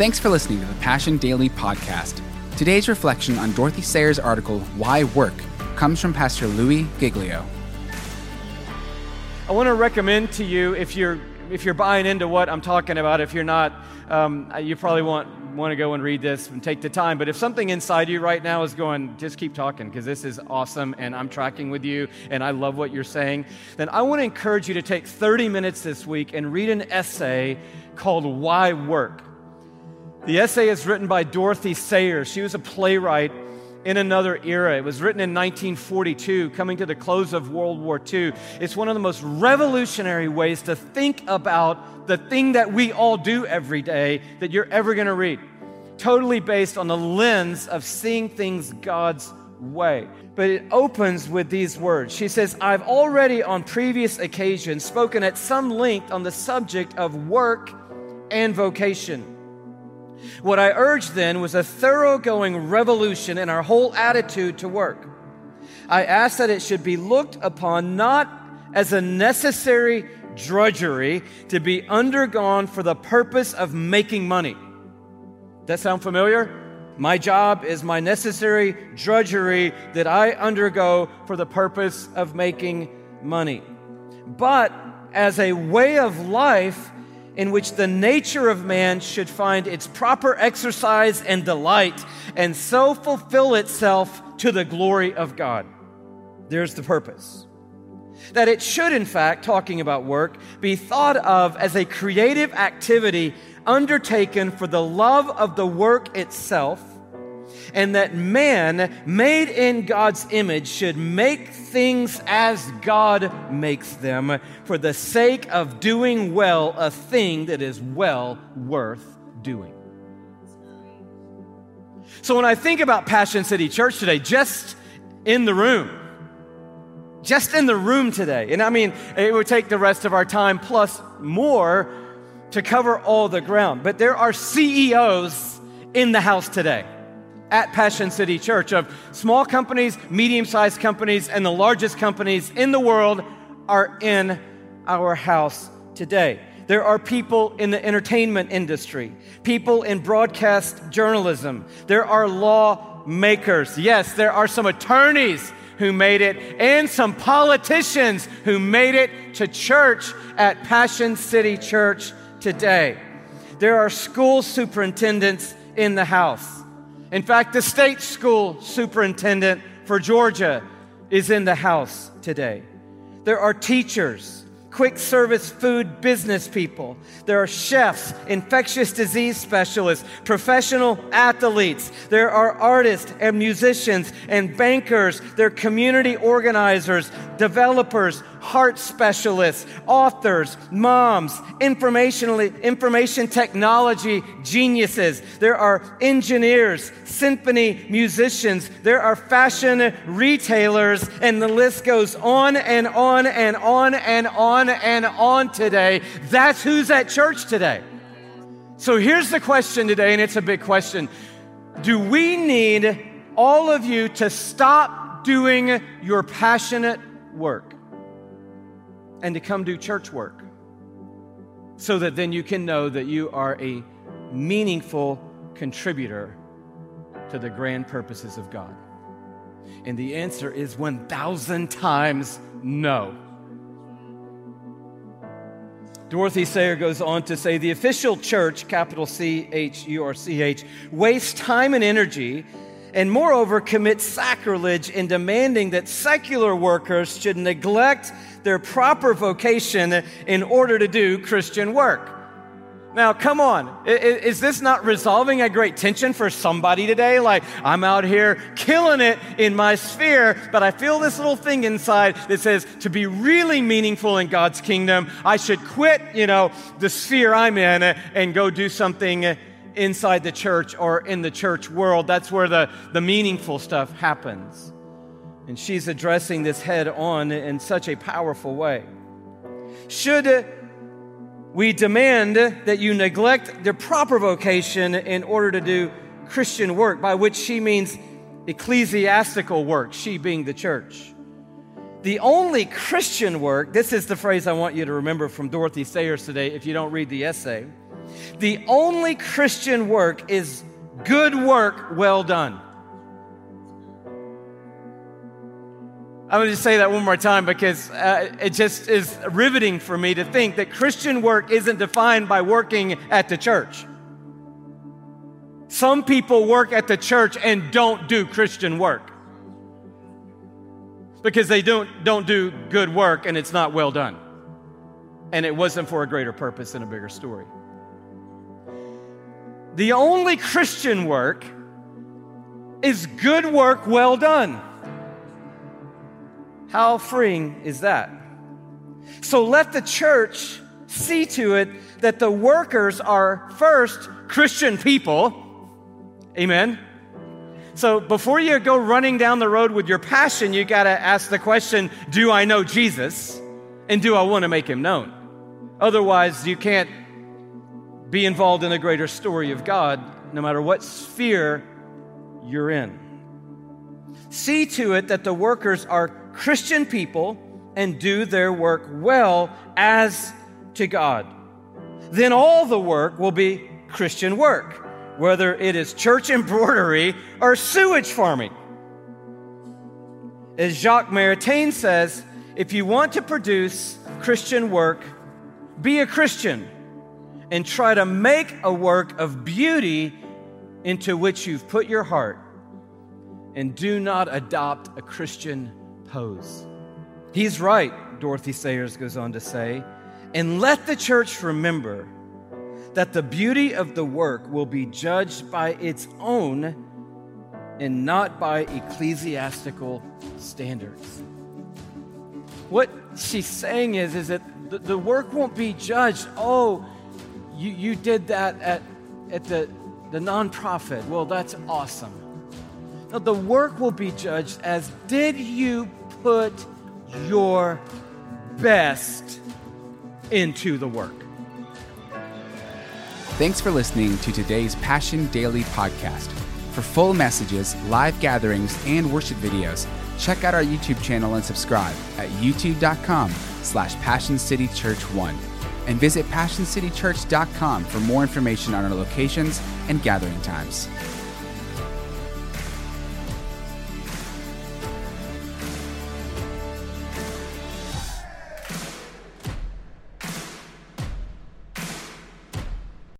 Thanks for listening to the Passion Daily podcast. Today's reflection on Dorothy Sayers' article, Why Work, comes from Pastor Louis Giglio. I want to recommend to you if you're if you're buying into what I'm talking about. If you're not, um, you probably want want to go and read this and take the time. But if something inside you right now is going, just keep talking because this is awesome and I'm tracking with you and I love what you're saying, then I want to encourage you to take 30 minutes this week and read an essay called Why Work. The essay is written by Dorothy Sayers. She was a playwright in another era. It was written in 1942, coming to the close of World War II. It's one of the most revolutionary ways to think about the thing that we all do every day that you're ever going to read. Totally based on the lens of seeing things God's way. But it opens with these words. She says, I've already on previous occasions spoken at some length on the subject of work and vocation. What I urged then was a thoroughgoing revolution in our whole attitude to work. I asked that it should be looked upon not as a necessary drudgery to be undergone for the purpose of making money. That sound familiar? My job is my necessary drudgery that I undergo for the purpose of making money. But as a way of life in which the nature of man should find its proper exercise and delight, and so fulfill itself to the glory of God. There's the purpose. That it should, in fact, talking about work, be thought of as a creative activity undertaken for the love of the work itself and that man, made in God's image, should make things as God makes them for the sake of doing well a thing that is well worth doing. So when I think about Passion City Church today, just in the room, just in the room today, and I mean, it would take the rest of our time plus more to cover all the ground, but there are CEOs in the house today at Passion City Church of small companies, medium sized companies, and the largest companies in the world are in our house today. There are people in the entertainment industry, people in broadcast journalism. There are lawmakers. Yes, there are some attorneys who made it and some politicians who made it to church at Passion City Church today. There are school superintendents in the house. In fact, the state school superintendent for Georgia is in the house today. There are teachers quick service food business people. There are chefs, infectious disease specialists, professional athletes. There are artists and musicians and bankers. There are community organizers, developers, heart specialists, authors, moms, information, information technology geniuses. There are engineers, symphony musicians. There are fashion retailers, and the list goes on and on and on and on and on today. That's who's at church today. So here's the question today, and it's a big question. Do we need all of you to stop doing your passionate work and to come do church work so that then you can know that you are a meaningful contributor to the grand purposes of God? And the answer is 1,000 times no. Dorothy Sayer goes on to say the official church, capital C H U R C H, wastes time and energy and moreover commit sacrilege in demanding that secular workers should neglect their proper vocation in order to do Christian work. Now, come on. Is this not resolving a great tension for somebody today? Like, I'm out here killing it in my sphere, but I feel this little thing inside that says to be really meaningful in God's kingdom, I should quit, you know, the sphere I'm in and go do something inside the church or in the church world. That's where the, the meaningful stuff happens. And she's addressing this head on in such a powerful way. Should we demand that you neglect the proper vocation in order to do Christian work, by which she means ecclesiastical work, she being the church. The only Christian work, this is the phrase I want you to remember from Dorothy Sayers today if you don't read the essay. The only Christian work is good work well done. I'm going to just say that one more time because uh, it just is riveting for me to think that Christian work isn't defined by working at the church. Some people work at the church and don't do Christian work because they don't, don't do good work and it's not well done. And it wasn't for a greater purpose and a bigger story. The only Christian work is good work well done. How freeing is that? So let the church see to it that the workers are first Christian people. Amen. So before you go running down the road with your passion, you got to ask the question Do I know Jesus? And do I want to make him known? Otherwise, you can't be involved in the greater story of God, no matter what sphere you're in. See to it that the workers are Christian people and do their work well as to God. Then all the work will be Christian work, whether it is church embroidery or sewage farming. As Jacques Maritain says, if you want to produce Christian work, be a Christian and try to make a work of beauty into which you've put your heart and do not adopt a Christian pose. He's right, Dorothy Sayers goes on to say, and let the church remember that the beauty of the work will be judged by its own and not by ecclesiastical standards. What she's saying is, is that the, the work won't be judged. Oh, you, you did that at, at the, the nonprofit. Well, that's awesome. No, the work will be judged as did you put your best into the work? Thanks for listening to today's Passion Daily podcast. For full messages, live gatherings, and worship videos, check out our YouTube channel and subscribe at youtube.com slash passioncitychurch1 and visit passioncitychurch.com for more information on our locations and gathering times.